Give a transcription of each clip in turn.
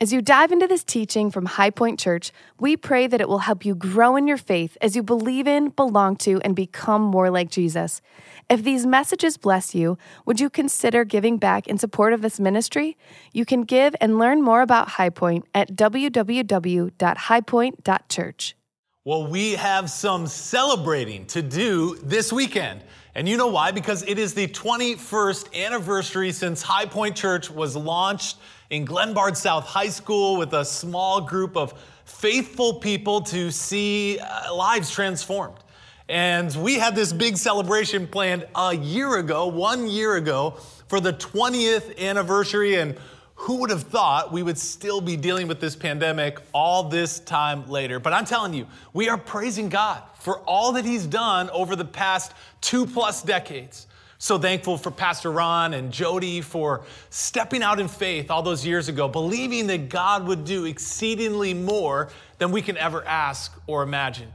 As you dive into this teaching from High Point Church, we pray that it will help you grow in your faith as you believe in, belong to, and become more like Jesus. If these messages bless you, would you consider giving back in support of this ministry? You can give and learn more about High Point at www.highpoint.church. Well, we have some celebrating to do this weekend. And you know why? Because it is the 21st anniversary since High Point Church was launched in Glenbard South High School with a small group of faithful people to see uh, lives transformed. And we had this big celebration planned a year ago, one year ago, for the 20th anniversary. And who would have thought we would still be dealing with this pandemic all this time later? But I'm telling you, we are praising God for all that He's done over the past two plus decades. So thankful for Pastor Ron and Jody for stepping out in faith all those years ago, believing that God would do exceedingly more than we can ever ask or imagine.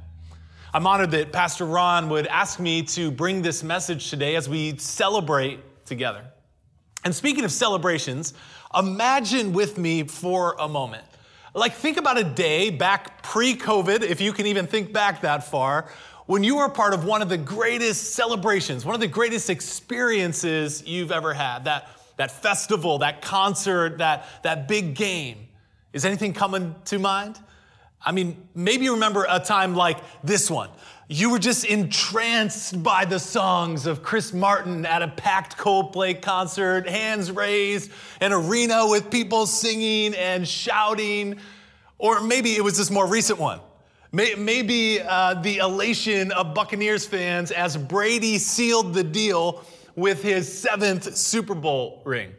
I'm honored that Pastor Ron would ask me to bring this message today as we celebrate together. And speaking of celebrations, imagine with me for a moment. Like, think about a day back pre COVID, if you can even think back that far, when you are part of one of the greatest celebrations, one of the greatest experiences you've ever had, that, that festival, that concert, that, that big game. Is anything coming to mind? I mean, maybe you remember a time like this one. You were just entranced by the songs of Chris Martin at a packed Coldplay concert, hands raised, an arena with people singing and shouting. Or maybe it was this more recent one. Maybe uh, the elation of Buccaneers fans as Brady sealed the deal with his seventh Super Bowl ring.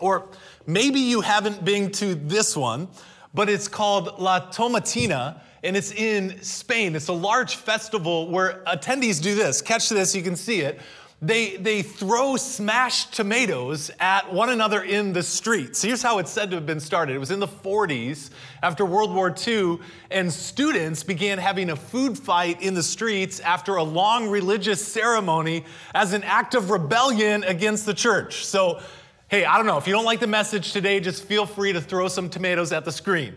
Or maybe you haven't been to this one, but it's called La Tomatina and it's in Spain. It's a large festival where attendees do this. Catch this, you can see it they, they throw smashed tomatoes at one another in the streets. Here's how it's said to have been started. It was in the 40s after World War II, and students began having a food fight in the streets after a long religious ceremony as an act of rebellion against the church. So, hey, I don't know. If you don't like the message today, just feel free to throw some tomatoes at the screen.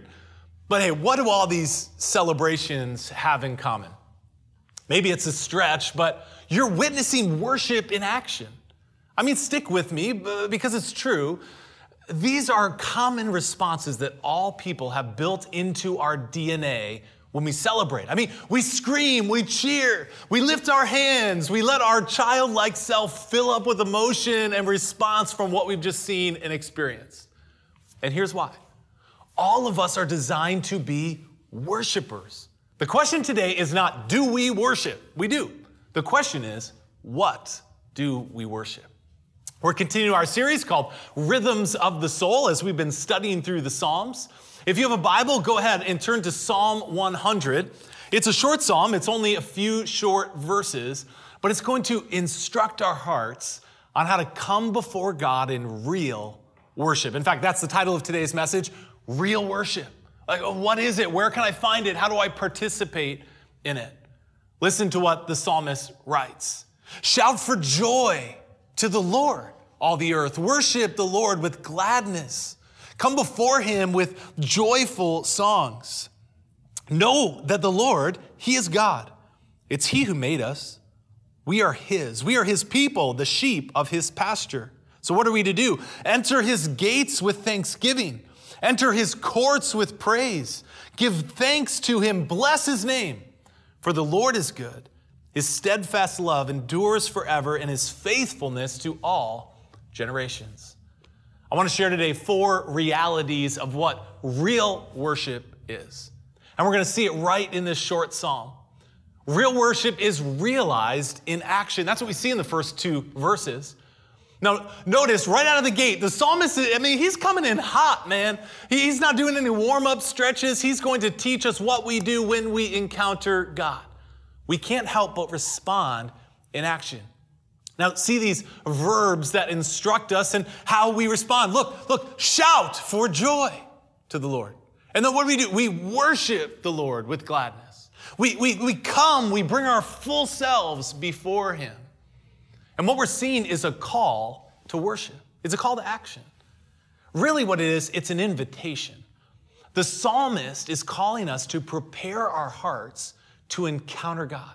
But hey, what do all these celebrations have in common? Maybe it's a stretch, but you're witnessing worship in action. I mean, stick with me because it's true. These are common responses that all people have built into our DNA when we celebrate. I mean, we scream, we cheer, we lift our hands, we let our childlike self fill up with emotion and response from what we've just seen and experienced. And here's why all of us are designed to be worshipers. The question today is not, do we worship? We do. The question is, what do we worship? We're continuing our series called Rhythms of the Soul as we've been studying through the Psalms. If you have a Bible, go ahead and turn to Psalm 100. It's a short psalm, it's only a few short verses, but it's going to instruct our hearts on how to come before God in real worship. In fact, that's the title of today's message Real Worship. Like, oh, what is it? Where can I find it? How do I participate in it? Listen to what the psalmist writes Shout for joy to the Lord, all the earth. Worship the Lord with gladness. Come before him with joyful songs. Know that the Lord, he is God. It's he who made us. We are his. We are his people, the sheep of his pasture. So, what are we to do? Enter his gates with thanksgiving, enter his courts with praise. Give thanks to him, bless his name. For the Lord is good, his steadfast love endures forever, and his faithfulness to all generations. I want to share today four realities of what real worship is. And we're going to see it right in this short psalm. Real worship is realized in action. That's what we see in the first two verses. Now, notice right out of the gate, the psalmist, I mean, he's coming in hot, man. He's not doing any warm up stretches. He's going to teach us what we do when we encounter God. We can't help but respond in action. Now, see these verbs that instruct us and how we respond. Look, look, shout for joy to the Lord. And then what do we do? We worship the Lord with gladness. We, we, we come, we bring our full selves before Him. And what we're seeing is a call to worship, it's a call to action. Really, what it is, it's an invitation. The psalmist is calling us to prepare our hearts to encounter God.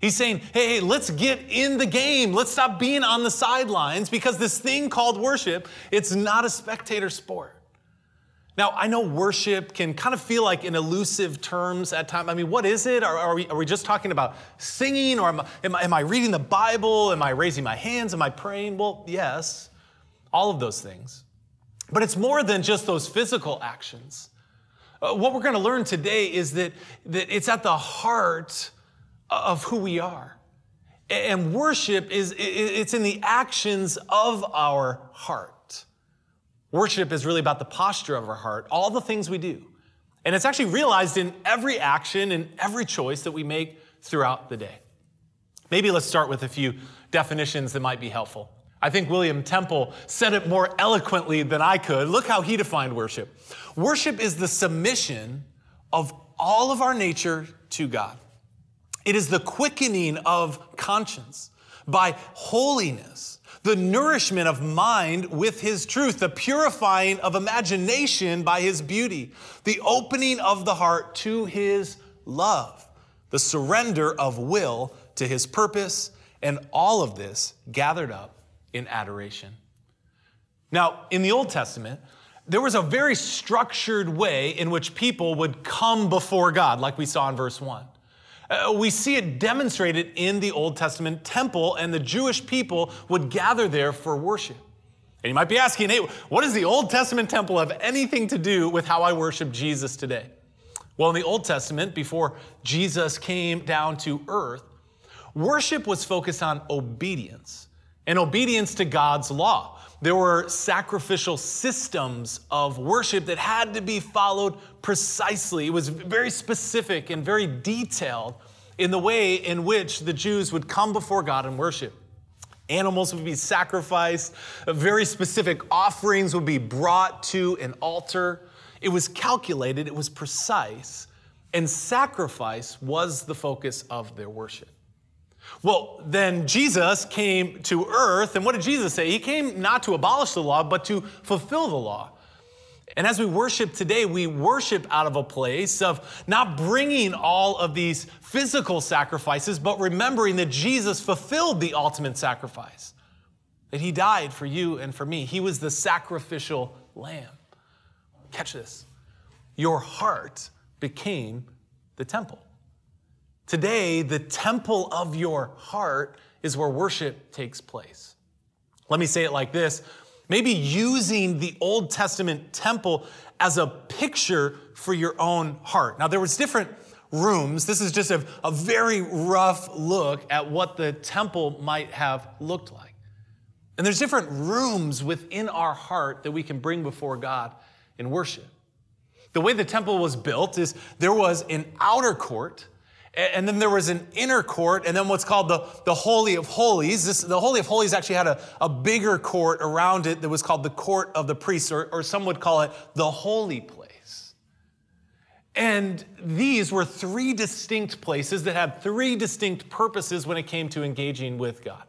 He's saying, hey, hey, let's get in the game. Let's stop being on the sidelines because this thing called worship, it's not a spectator sport. Now, I know worship can kind of feel like in elusive terms at times. I mean, what is it? Are, are, we, are we just talking about singing or am I, am, am I reading the Bible? Am I raising my hands? Am I praying? Well, yes, all of those things. But it's more than just those physical actions. Uh, what we're going to learn today is that, that it's at the heart of who we are. And worship is it's in the actions of our heart. Worship is really about the posture of our heart, all the things we do. And it's actually realized in every action and every choice that we make throughout the day. Maybe let's start with a few definitions that might be helpful. I think William Temple said it more eloquently than I could. Look how he defined worship. Worship is the submission of all of our nature to God. It is the quickening of conscience by holiness, the nourishment of mind with His truth, the purifying of imagination by His beauty, the opening of the heart to His love, the surrender of will to His purpose, and all of this gathered up in adoration. Now, in the Old Testament, there was a very structured way in which people would come before God, like we saw in verse 1. Uh, we see it demonstrated in the Old Testament temple, and the Jewish people would gather there for worship. And you might be asking, hey, what does the Old Testament temple have anything to do with how I worship Jesus today? Well, in the Old Testament, before Jesus came down to earth, worship was focused on obedience and obedience to God's law. There were sacrificial systems of worship that had to be followed precisely. It was very specific and very detailed in the way in which the Jews would come before God and worship. Animals would be sacrificed, uh, very specific offerings would be brought to an altar. It was calculated, it was precise, and sacrifice was the focus of their worship. Well, then Jesus came to earth, and what did Jesus say? He came not to abolish the law, but to fulfill the law. And as we worship today, we worship out of a place of not bringing all of these physical sacrifices, but remembering that Jesus fulfilled the ultimate sacrifice, that he died for you and for me. He was the sacrificial lamb. Catch this. Your heart became the temple. Today, the temple of your heart is where worship takes place. Let me say it like this maybe using the Old Testament temple as a picture for your own heart. Now, there was different rooms. This is just a, a very rough look at what the temple might have looked like. And there's different rooms within our heart that we can bring before God in worship. The way the temple was built is there was an outer court and then there was an inner court, and then what's called the, the Holy of Holies. This, the Holy of Holies actually had a, a bigger court around it that was called the court of the priests, or, or some would call it the holy place. And these were three distinct places that had three distinct purposes when it came to engaging with God.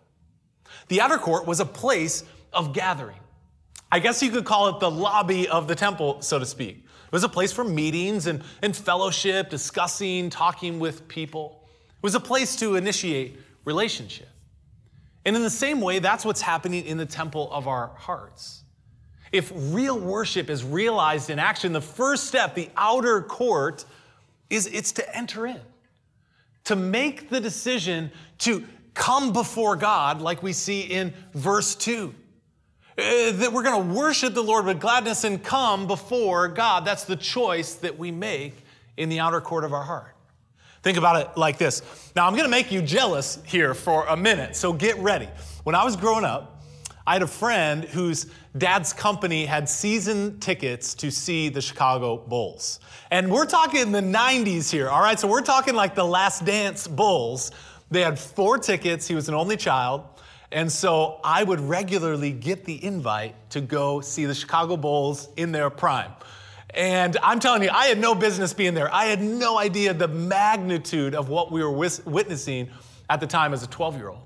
The outer court was a place of gathering. I guess you could call it the lobby of the temple, so to speak. It was a place for meetings and, and fellowship, discussing, talking with people. It was a place to initiate relationship. And in the same way, that's what's happening in the temple of our hearts. If real worship is realized in action, the first step, the outer court, is it's to enter in, to make the decision to come before God, like we see in verse 2. Uh, that we're going to worship the Lord with gladness and come before God. That's the choice that we make in the outer court of our heart. Think about it like this. Now, I'm going to make you jealous here for a minute, so get ready. When I was growing up, I had a friend whose dad's company had season tickets to see the Chicago Bulls. And we're talking the 90s here, all right? So we're talking like the Last Dance Bulls. They had four tickets. He was an only child. And so I would regularly get the invite to go see the Chicago Bulls in their prime. And I'm telling you, I had no business being there. I had no idea the magnitude of what we were witnessing at the time as a 12 year old.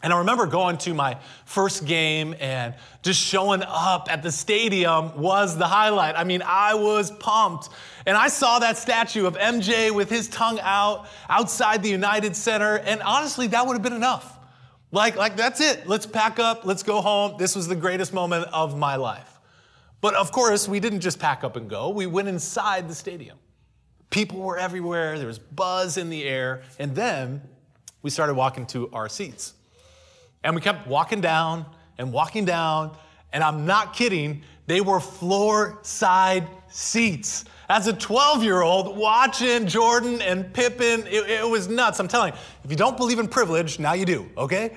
And I remember going to my first game and just showing up at the stadium was the highlight. I mean, I was pumped. And I saw that statue of MJ with his tongue out outside the United Center. And honestly, that would have been enough. Like, like that's it. Let's pack up. Let's go home. This was the greatest moment of my life. But of course, we didn't just pack up and go. We went inside the stadium. People were everywhere. There was buzz in the air. And then we started walking to our seats. And we kept walking down and walking down. And I'm not kidding, they were floor side seats. As a 12 year old watching Jordan and Pippen, it, it, was nuts. I'm telling you, if you don't believe in privilege, now you do, okay?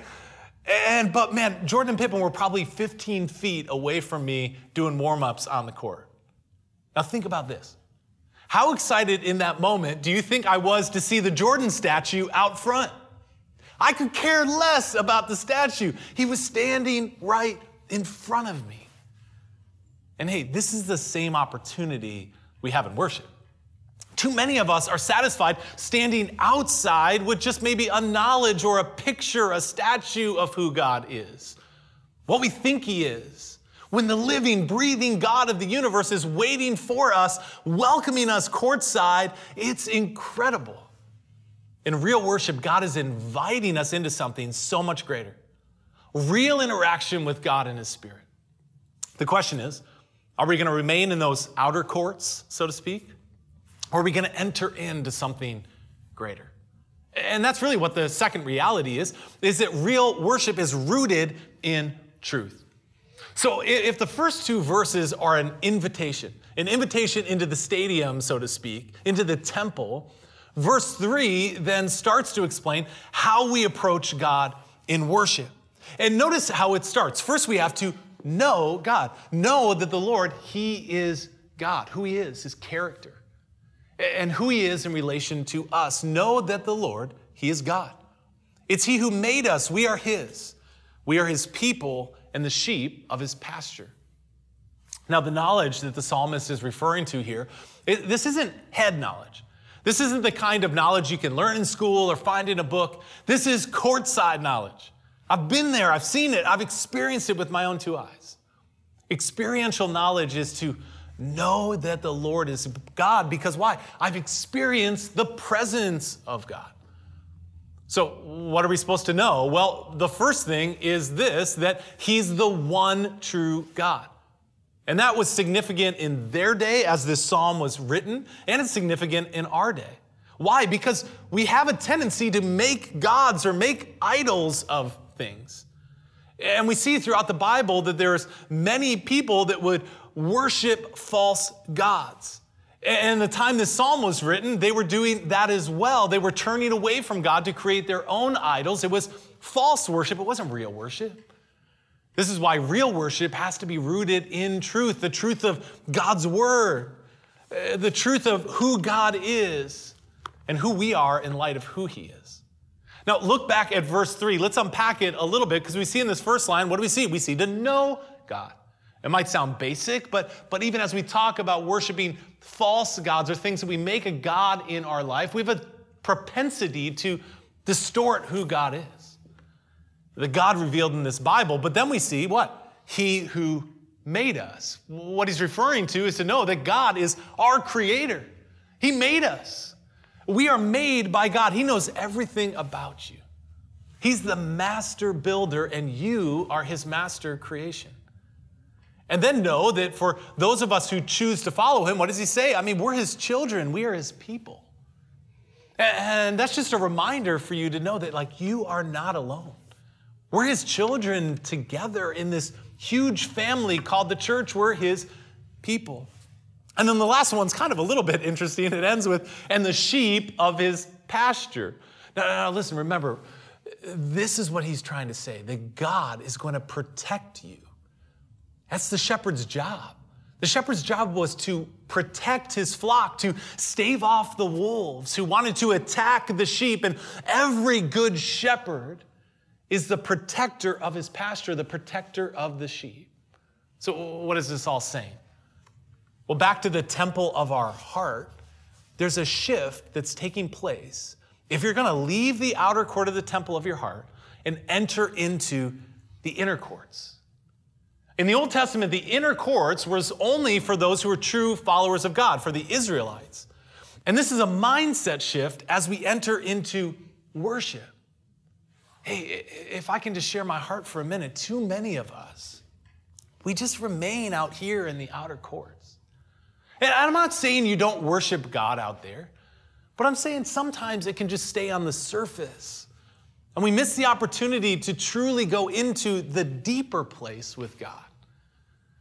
And, but man, Jordan and Pippen were probably 15 feet away from me doing warm ups on the court. Now think about this. How excited in that moment do you think I was to see the Jordan statue out front? I could care less about the statue. He was standing right in front of me. And hey, this is the same opportunity we have in worship. Too many of us are satisfied standing outside with just maybe a knowledge or a picture, a statue of who God is, what we think He is. When the living, breathing God of the universe is waiting for us, welcoming us courtside, it's incredible. In real worship, God is inviting us into something so much greater real interaction with God and His Spirit. The question is are we going to remain in those outer courts, so to speak? Or are we going to enter into something greater? And that's really what the second reality is, is that real worship is rooted in truth. So if the first two verses are an invitation, an invitation into the stadium, so to speak, into the temple, Verse 3 then starts to explain how we approach God in worship. And notice how it starts. First, we have to know God, know that the Lord, He is God, who He is, His character, and who He is in relation to us. Know that the Lord, He is God. It's He who made us, we are His. We are His people and the sheep of His pasture. Now, the knowledge that the psalmist is referring to here, it, this isn't head knowledge. This isn't the kind of knowledge you can learn in school or find in a book. This is courtside knowledge. I've been there, I've seen it, I've experienced it with my own two eyes. Experiential knowledge is to know that the Lord is God because why? I've experienced the presence of God. So, what are we supposed to know? Well, the first thing is this that He's the one true God. And that was significant in their day as this psalm was written, and it's significant in our day. Why? Because we have a tendency to make gods or make idols of things. And we see throughout the Bible that there's many people that would worship false gods. And the time this psalm was written, they were doing that as well. They were turning away from God to create their own idols. It was false worship, it wasn't real worship. This is why real worship has to be rooted in truth the truth of God's word, uh, the truth of who God is, and who we are in light of who He is. Now, look back at verse 3. Let's unpack it a little bit because we see in this first line, what do we see? We see to know God. It might sound basic, but, but even as we talk about worshiping false gods or things that we make a God in our life, we have a propensity to distort who God is the God revealed in this Bible. But then we see what? He who made us. What he's referring to is to know that God is our creator. He made us. We are made by God. He knows everything about you. He's the master builder, and you are his master creation. And then know that for those of us who choose to follow him, what does he say? I mean, we're his children, we are his people. And that's just a reminder for you to know that, like, you are not alone. We're his children together in this huge family called the church. We're his people. And then the last one's kind of a little bit interesting. It ends with, and the sheep of his pasture. Now, now, now listen, remember, this is what he's trying to say that God is going to protect you. That's the shepherd's job. The shepherd's job was to protect his flock, to stave off the wolves who wanted to attack the sheep. And every good shepherd is the protector of his pasture, the protector of the sheep. So, what is this all saying? Well, back to the temple of our heart, there's a shift that's taking place. If you're going to leave the outer court of the temple of your heart and enter into the inner courts. In the Old Testament, the inner courts was only for those who were true followers of God, for the Israelites. And this is a mindset shift as we enter into worship. Hey, if I can just share my heart for a minute, too many of us, we just remain out here in the outer courts. And I'm not saying you don't worship God out there, but I'm saying sometimes it can just stay on the surface. And we miss the opportunity to truly go into the deeper place with God.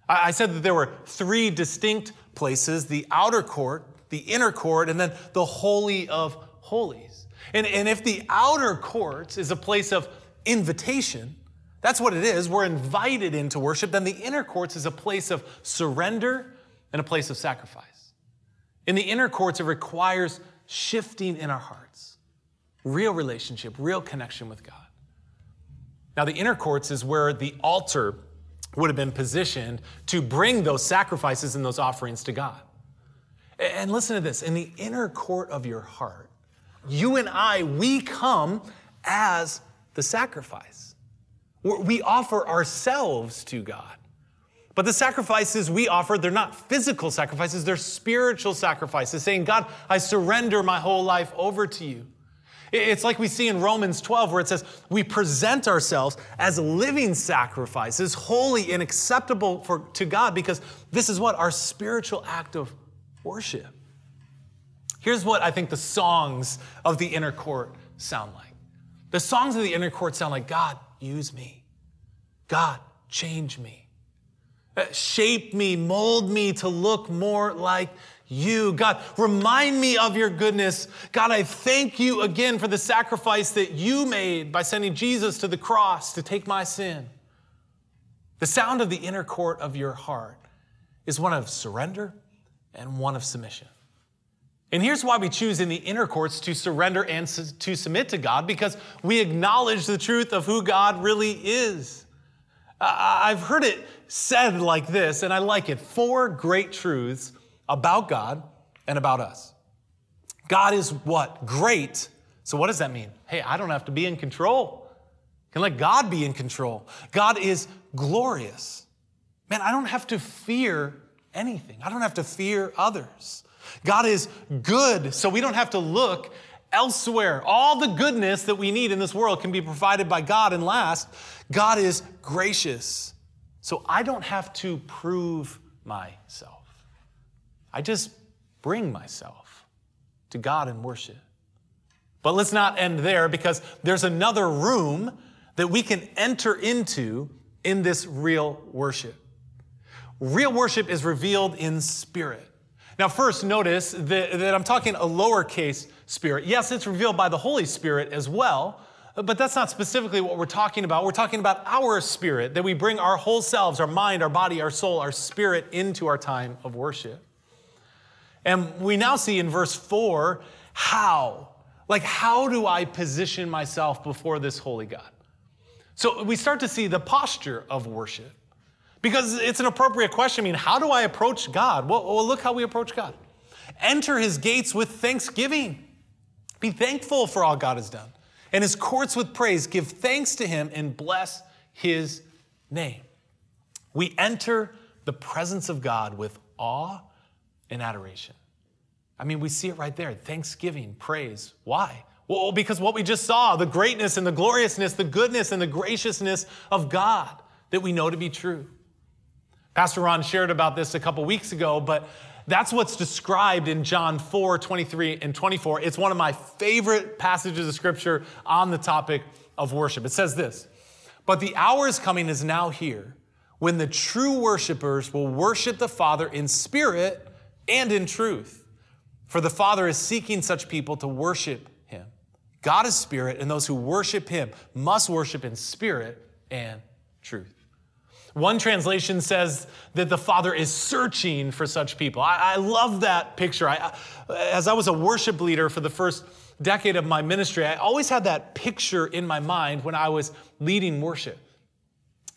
I said that there were three distinct places the outer court, the inner court, and then the Holy of Holies. And, and if the outer court is a place of invitation, that's what it is. We're invited into worship. Then the inner courts is a place of surrender and a place of sacrifice. In the inner courts, it requires shifting in our hearts, real relationship, real connection with God. Now, the inner courts is where the altar would have been positioned to bring those sacrifices and those offerings to God. And listen to this in the inner court of your heart, you and I, we come as the sacrifice. We offer ourselves to God. But the sacrifices we offer, they're not physical sacrifices, they're spiritual sacrifices, saying, God, I surrender my whole life over to you. It's like we see in Romans 12, where it says, We present ourselves as living sacrifices, holy and acceptable for, to God, because this is what? Our spiritual act of worship. Here's what I think the songs of the inner court sound like the songs of the inner court sound like, God, use me. God, change me. Uh, shape me, mold me to look more like you. God, remind me of your goodness. God, I thank you again for the sacrifice that you made by sending Jesus to the cross to take my sin. The sound of the inner court of your heart is one of surrender and one of submission. And here's why we choose in the inner courts to surrender and to submit to God because we acknowledge the truth of who God really is. I've heard it said like this, and I like it four great truths about God and about us. God is what? Great. So, what does that mean? Hey, I don't have to be in control. I can let God be in control. God is glorious. Man, I don't have to fear anything, I don't have to fear others. God is good, so we don't have to look elsewhere. All the goodness that we need in this world can be provided by God. And last, God is gracious, so I don't have to prove myself. I just bring myself to God in worship. But let's not end there because there's another room that we can enter into in this real worship. Real worship is revealed in spirit. Now, first, notice that, that, I'm talking a lowercase spirit. Yes, it's revealed by the Holy Spirit as well, but that's not specifically what we're talking about. We're talking about our spirit, that we bring our whole selves, our mind, our body, our soul, our spirit into our time of worship. And we now see in verse 4 how. Like, how do I position myself before this holy God? So we start to see the posture of worship because it's an appropriate question. I mean, how do I approach God? Well, well, look how we approach God. Enter his gates with thanksgiving. Be thankful for all God has done. And his courts with praise. Give thanks to him and bless his name. We enter the presence of God with awe and adoration. I mean, we see it right there thanksgiving, praise. Why? Well, because what we just saw the greatness and the gloriousness, the goodness and the graciousness of God that we know to be true. Pastor Ron shared about this a couple weeks ago, but that's what's described in John 4 23 and 24. It's one of my favorite passages of scripture on the topic of worship. It says this But the hour is coming, is now here, when the true worshipers will worship the Father in spirit and in truth. For the Father is seeking such people to worship him. God is spirit, and those who worship him must worship in spirit and truth. One translation says that the Father is searching for such people. I, I love that picture. I, as I was a worship leader for the first decade of my ministry, I always had that picture in my mind when I was leading worship.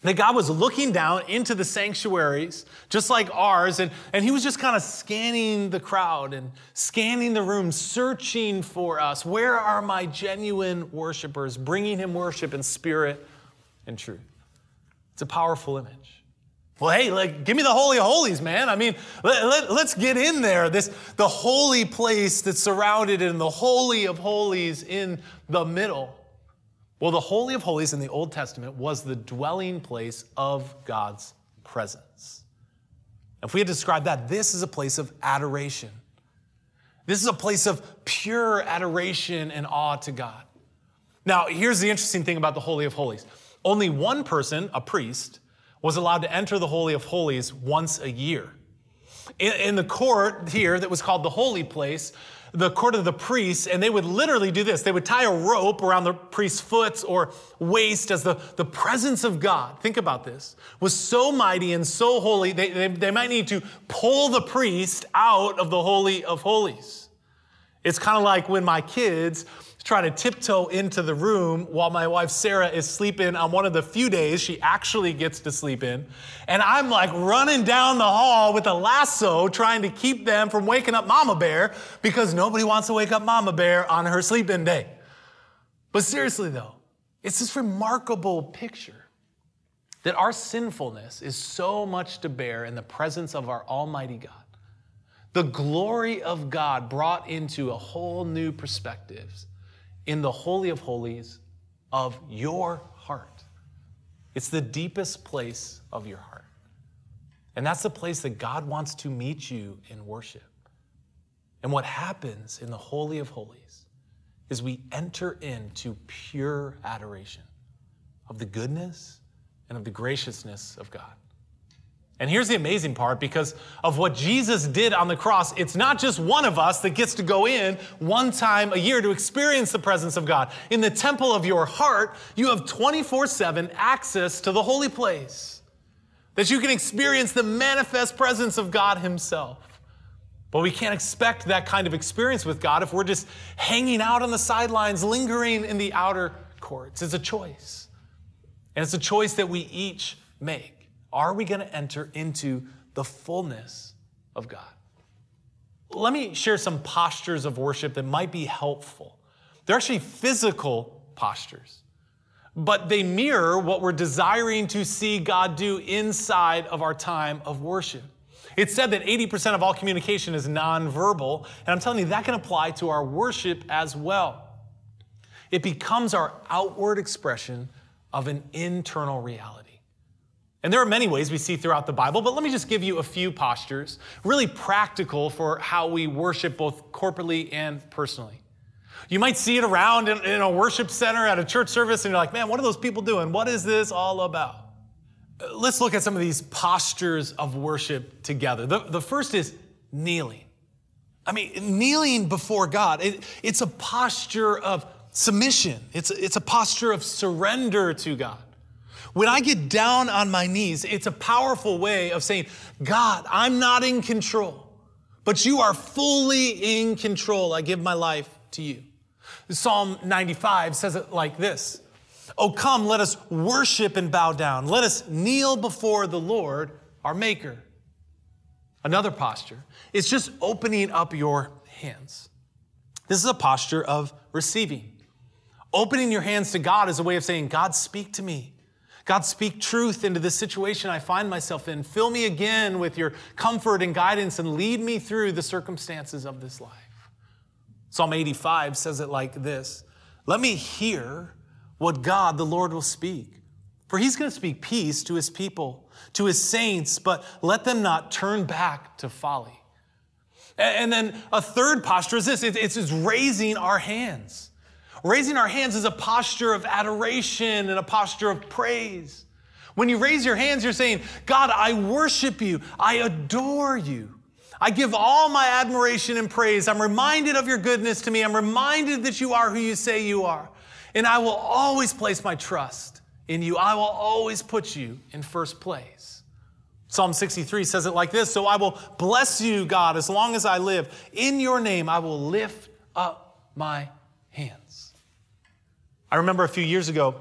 that God was looking down into the sanctuaries, just like ours, and, and He was just kind of scanning the crowd and scanning the room, searching for us. Where are my genuine worshipers? Bringing Him worship in spirit and truth. It's a powerful image. Well, hey, like, give me the Holy of Holies, man. I mean, let, let, let's get in there. This, the holy place that's surrounded in the Holy of Holies in the middle. Well, the Holy of Holies in the Old Testament was the dwelling place of God's presence. If we had described that, this is a place of adoration. This is a place of pure adoration and awe to God. Now, here's the interesting thing about the Holy of Holies only one person, a priest, was allowed to enter the Holy of Holies once a year. In, in the court here that was called the Holy Place, the court of the priests, and they would literally do this. They would tie a rope around the priest's foot or waist as the, the presence of God, think about this, was so mighty and so holy, they, they, they might need to pull the priest out of the Holy of Holies. It's kind of like when my kids try to tiptoe into the room while my wife Sarah is sleeping on one of the few days she actually gets to sleep in. And I'm like running down the hall with a lasso trying to keep them from waking up Mama Bear because nobody wants to wake up Mama Bear on her sleeping day. But seriously though, it's this remarkable picture that our sinfulness is so much to bear in the presence of our Almighty God. The glory of God brought into a whole new perspectives in the Holy of Holies of your heart. It's the deepest place of your heart. And that's the place that God wants to meet you in worship. And what happens in the Holy of Holies is we enter into pure adoration of the goodness and of the graciousness of God. And here's the amazing part because of what Jesus did on the cross, it's not just one of us that gets to go in one time a year to experience the presence of God. In the temple of your heart, you have 24 7 access to the holy place, that you can experience the manifest presence of God Himself. But we can't expect that kind of experience with God if we're just hanging out on the sidelines, lingering in the outer courts. It's a choice. And it's a choice that we each make. Are we going to enter into the fullness of God? Let me share some postures of worship that might be helpful. They're actually physical postures, but they mirror what we're desiring to see God do inside of our time of worship. It's said that 80% of all communication is nonverbal, and I'm telling you, that can apply to our worship as well. It becomes our outward expression of an internal reality. And there are many ways we see throughout the Bible, but let me just give you a few postures, really practical for how we worship both corporately and personally. You might see it around in, in, a worship center at a church service, and you're like, man, what are those people doing? What is this all about? Let's look at some of these postures of worship together. The, the first is kneeling. I mean, kneeling before God, it, it's a posture of submission, it's, it's a posture of surrender to God. When I get down on my knees, it's a powerful way of saying, God, I'm not in control, but you are fully in control. I give my life to you. Psalm 95 says it like this Oh, come, let us worship and bow down. Let us kneel before the Lord, our Maker. Another posture is just opening up your hands. This is a posture of receiving. Opening your hands to God is a way of saying, God, speak to me. God, speak truth into the situation I find myself in. Fill me again with your comfort and guidance and lead me through the circumstances of this life. Psalm 85 says it like this Let me hear what God the Lord will speak. For he's going to speak peace to his people, to his saints, but let them not turn back to folly. And then a third posture is this it's raising our hands. Raising our hands is a posture of adoration and a posture of praise. When you raise your hands, you're saying, God, I worship you. I adore you. I give all my admiration and praise. I'm reminded of your goodness to me. I'm reminded that you are who you say you are. And I will always place my trust in you. I will always put you in first place. Psalm 63 says it like this So I will bless you, God, as long as I live. In your name, I will lift up my hands. I remember a few years ago,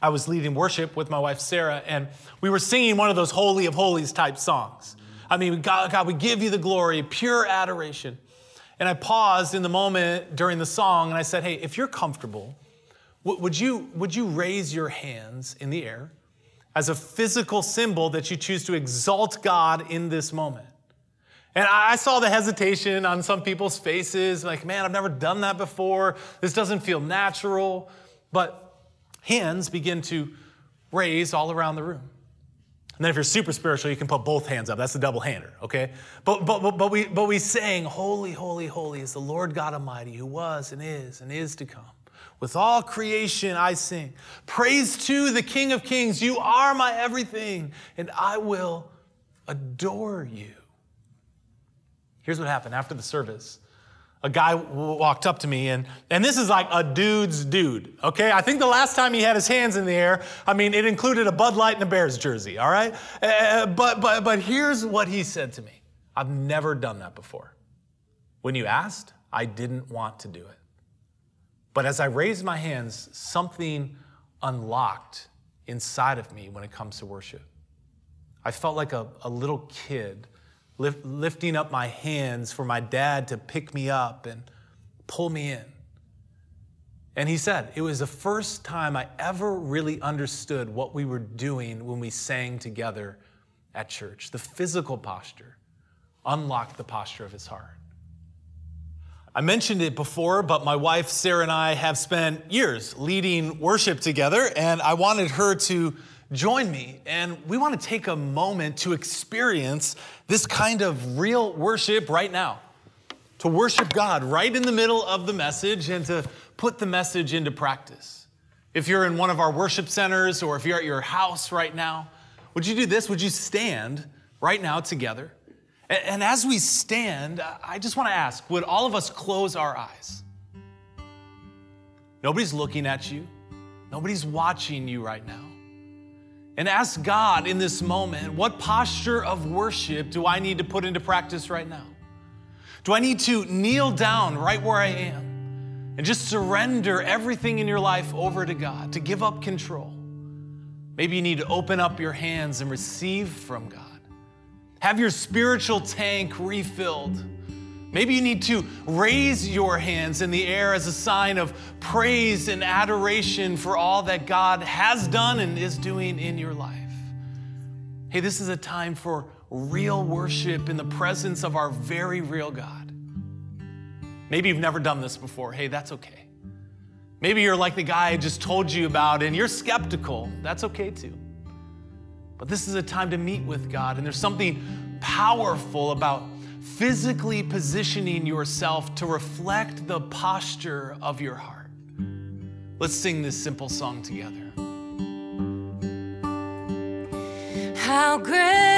I was leading worship with my wife Sarah, and we were singing one of those holy of holies type songs. I mean, God, God, we give you the glory, pure adoration. And I paused in the moment during the song and I said, Hey, if you're comfortable, would you, would you raise your hands in the air as a physical symbol that you choose to exalt God in this moment? And I saw the hesitation on some people's faces, like, man, I've never done that before. This doesn't feel natural. But hands begin to raise all around the room. And then if you're super spiritual, you can put both hands up. That's the double hander, okay? But, but, but, but, we, but we sang, Holy, holy, holy is the Lord God Almighty who was and is and is to come. With all creation I sing. Praise to the King of Kings. You are my everything, and I will adore you. Here's what happened after the service. A guy walked up to me, and, and this is like a dude's dude, okay? I think the last time he had his hands in the air, I mean, it included a Bud Light and a Bears jersey, all right? Uh, but, but, but here's what he said to me I've never done that before. When you asked, I didn't want to do it. But as I raised my hands, something unlocked inside of me when it comes to worship. I felt like a, a little kid lift, lifting up my hands for my dad to pick me up and pull me in. And he said, it was the first time I ever really understood what we were doing when we sang together at church. The physical posture unlocked the posture of his heart. I mentioned it before, but my wife Sarah and I have spent years leading worship together, and I wanted her to join me. And we want to take a moment to experience this kind of real worship right now. To worship God right in the middle of the message and to put the message into practice. If you're in one of our worship centers or if you're at your house right now, would you do this? Would you stand right now together? And as we stand, I just want to ask would all of us close our eyes? Nobody's looking at you, nobody's watching you right now and ask God in this moment what posture of worship do I need to put into practice right now? Do I need to kneel down right where I am and just surrender everything in your life over to God, to give up control? Maybe you need to open up your hands and receive from God. Have your spiritual tank refilled Maybe you need to raise your hands in the air as a sign of praise and adoration for all that God has done and is doing in your life. Hey, this is a time for real worship in the presence of our very real God. Maybe you've never done this before. Hey, that's okay. Maybe you're like the guy I just told you about and you're skeptical. That's okay too. But this is a time to meet with God, and there's something powerful about physically positioning yourself to reflect the posture of your heart. Let's sing this simple song together. How great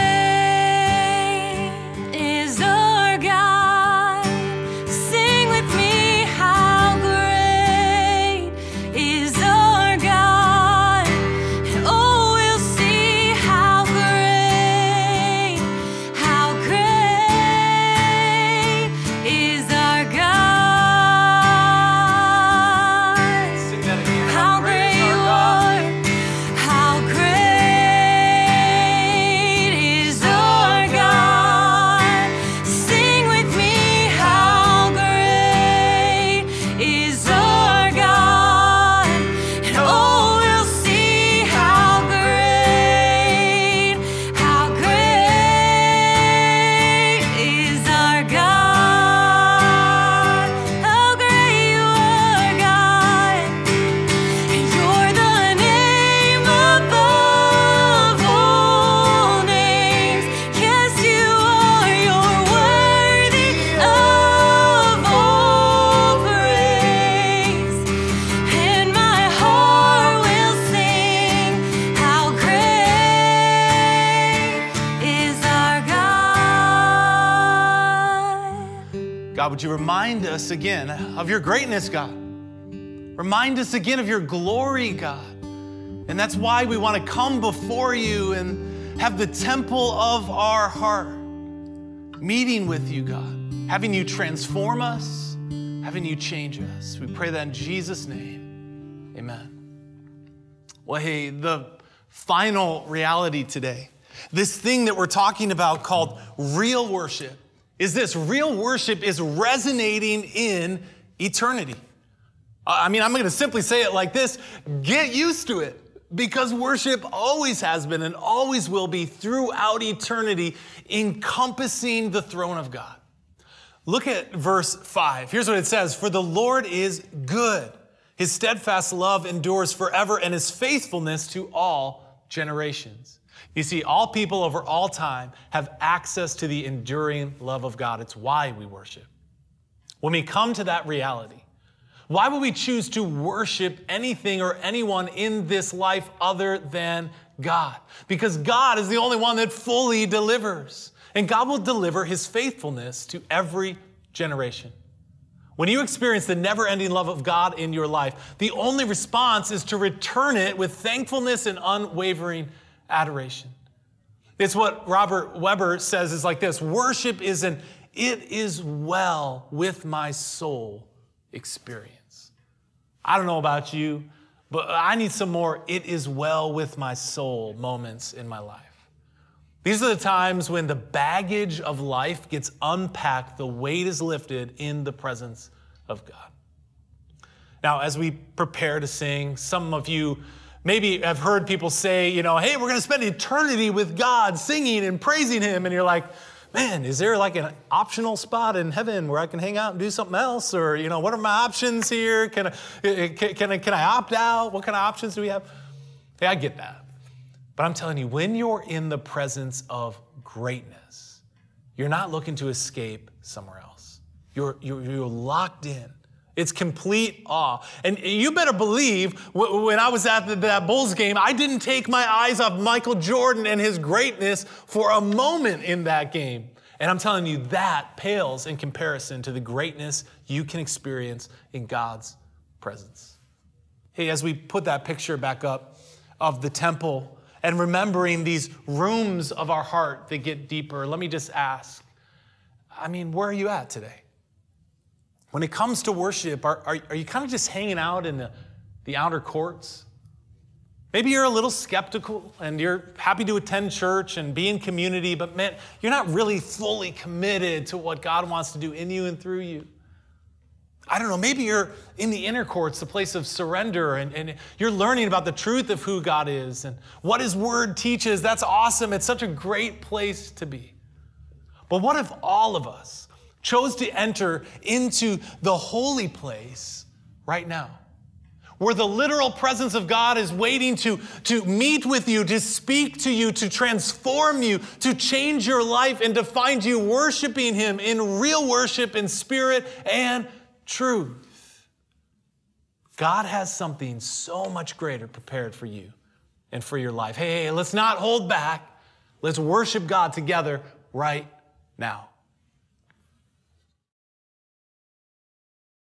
would you remind us again of your greatness, God? Remind us again of your glory, God. And that's why we want to come before you and have the temple of our heart meeting with you, God, having you transform us, having you change us. We pray that in Jesus' name. Amen. Well, hey, the final reality today, this thing that we're talking about called real worship, is this real worship is resonating in eternity. I mean, I'm going to simply say it like this get used to it because worship always has been and always will be throughout eternity, encompassing the throne of God. Look at verse 5. Here's what it says For the Lord is good, his steadfast love endures forever, and his faithfulness to all generations. You see, all people over all time have access to the enduring love of God. It's why we worship. When we come to that reality, why would we choose to worship anything or anyone in this life other than God? Because God is the only one that fully delivers. And God will deliver his faithfulness to every generation. When you experience the never ending love of God in your life, the only response is to return it with thankfulness and unwavering adoration. It's what Robert Webber says is like this worship is an it is well with my soul experience. I don't know about you, but I need some more it is well with my soul moments in my life. These are the times when the baggage of life gets unpacked, the weight is lifted in the presence of God. Now, as we prepare to sing, some of you maybe I've heard people say, you know, hey, we're going to spend eternity with God singing and praising Him. And you're like, man, is there like an optional spot in heaven where I can hang out and do something else? Or, you know, what are my options here? Can I, can, can I, can I opt out? What kind of options do we have? Hey, I get that. But I'm telling you, when you're in the presence of greatness, you're not looking to escape somewhere else. You're, you're, you're locked in. It's complete awe. And you better believe when I was at that Bulls game, I didn't take my eyes off Michael Jordan and his greatness for a moment in that game. And I'm telling you, that pales in comparison to the greatness you can experience in God's presence. Hey, as we put that picture back up of the temple and remembering these rooms of our heart that get deeper, let me just ask I mean, where are you at today? When it comes to worship, are, are, are you kind of just hanging out in the, the outer courts? Maybe you're a little skeptical and you're happy to attend church and be in community, but man, you're not really fully committed to what God wants to do in you and through you. I don't know, maybe you're in the inner courts, the place of surrender, and, and you're learning about the truth of who God is and what His Word teaches. That's awesome. It's such a great place to be. But what if all of us chose to enter into the holy place right now, where the literal presence of God is waiting to, to meet with you, to speak to you, to transform you, to change your life, and to find you worshiping Him in real worship, in spirit and truth. God has something so much greater prepared for you and for your life. Hey, let's not hold back. Let's worship God together right now.